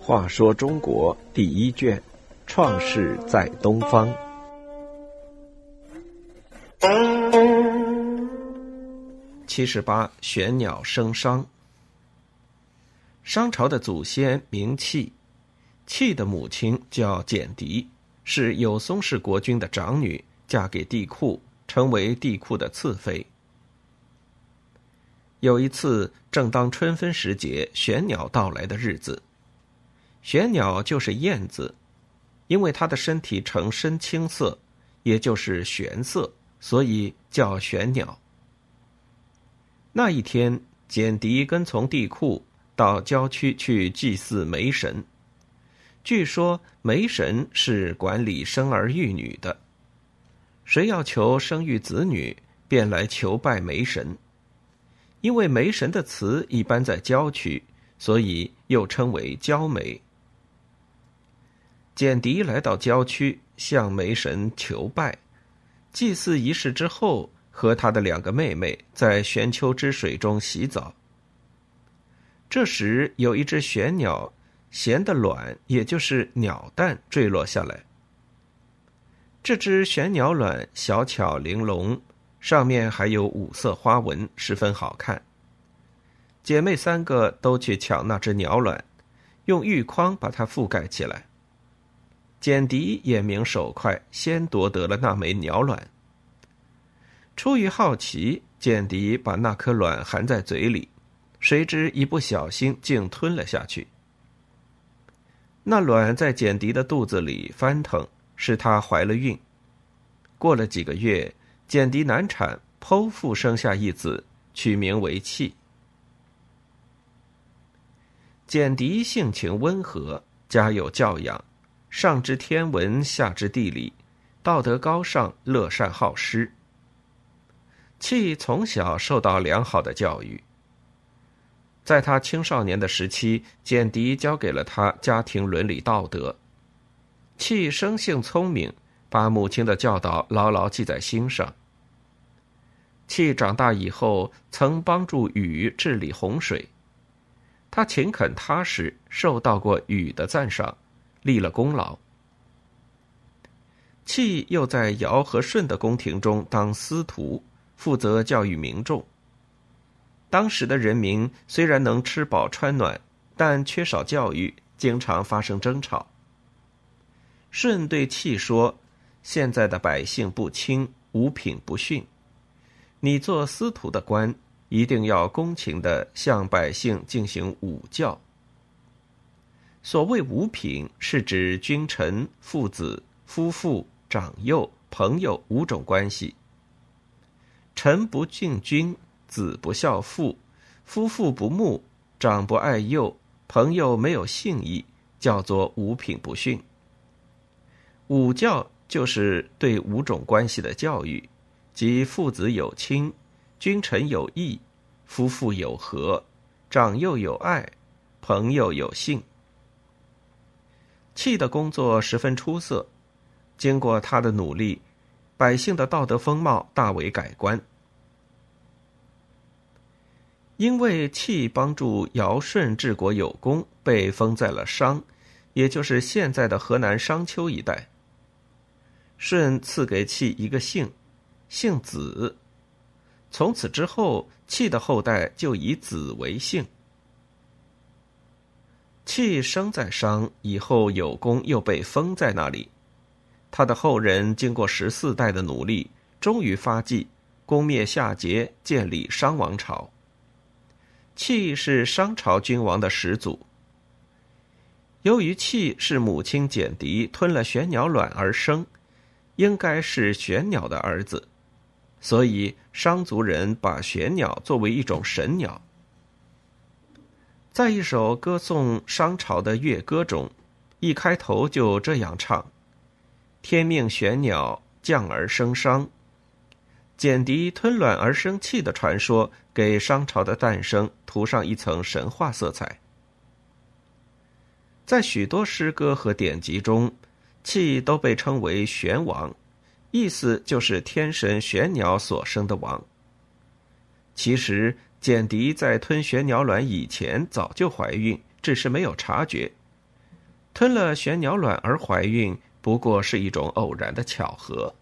话说中国第一卷，创世在东方。七十八，玄鸟生商。商朝的祖先名契，契的母亲叫简狄，是有松氏国君的长女，嫁给帝喾，成为帝喾的次妃。有一次，正当春分时节，玄鸟到来的日子。玄鸟就是燕子，因为它的身体呈深青色，也就是玄色，所以叫玄鸟。那一天，简狄跟从帝喾到郊区去祭祀梅神。据说梅神是管理生儿育女的，谁要求生育子女，便来求拜梅神。因为梅神的祠一般在郊区，所以又称为郊梅。简狄来到郊区，向梅神求拜。祭祀仪式之后，和他的两个妹妹在玄丘之水中洗澡。这时，有一只玄鸟衔的卵，也就是鸟蛋坠落下来。这只玄鸟卵小巧玲珑。上面还有五色花纹，十分好看。姐妹三个都去抢那只鸟卵，用玉筐把它覆盖起来。简狄眼明手快，先夺得了那枚鸟卵。出于好奇，简狄把那颗卵含在嘴里，谁知一不小心竟吞了下去。那卵在简狄的肚子里翻腾，使她怀了孕。过了几个月。简狄难产，剖腹生下一子，取名为契。简狄性情温和，家有教养，上知天文，下知地理，道德高尚，乐善好施。契从小受到良好的教育。在他青少年的时期，简狄教给了他家庭伦理道德。契生性聪明，把母亲的教导牢牢记在心上。契长大以后，曾帮助禹治理洪水。他勤恳踏实，受到过禹的赞赏，立了功劳。契又在尧和舜的宫廷中当司徒，负责教育民众。当时的人民虽然能吃饱穿暖，但缺少教育，经常发生争吵。舜对契说：“现在的百姓不亲，五品不逊。”你做司徒的官，一定要恭勤的向百姓进行五教。所谓五品，是指君臣、父子、夫妇、长幼、朋友五种关系。臣不敬君，子不孝父，夫妇不睦，长不爱幼，朋友没有信义，叫做五品不逊。五教就是对五种关系的教育。即父子有亲，君臣有义，夫妇有和，长幼有爱，朋友有信。契的工作十分出色，经过他的努力，百姓的道德风貌大为改观。因为契帮助尧舜治国有功，被封在了商，也就是现在的河南商丘一带。舜赐给契一个姓。姓子，从此之后，契的后代就以子为姓。契生在商，以后有功，又被封在那里。他的后人经过十四代的努力，终于发迹，攻灭夏桀，建立商王朝。契是商朝君王的始祖。由于契是母亲简狄吞了玄鸟卵而生，应该是玄鸟的儿子。所以，商族人把玄鸟作为一种神鸟。在一首歌颂商朝的乐歌中，一开头就这样唱：“天命玄鸟降而生商。”简狄吞卵而生气的传说，给商朝的诞生涂上一层神话色彩。在许多诗歌和典籍中，气都被称为玄王。意思就是天神玄鸟所生的王。其实简狄在吞玄鸟卵以前早就怀孕，只是没有察觉。吞了玄鸟卵而怀孕，不过是一种偶然的巧合。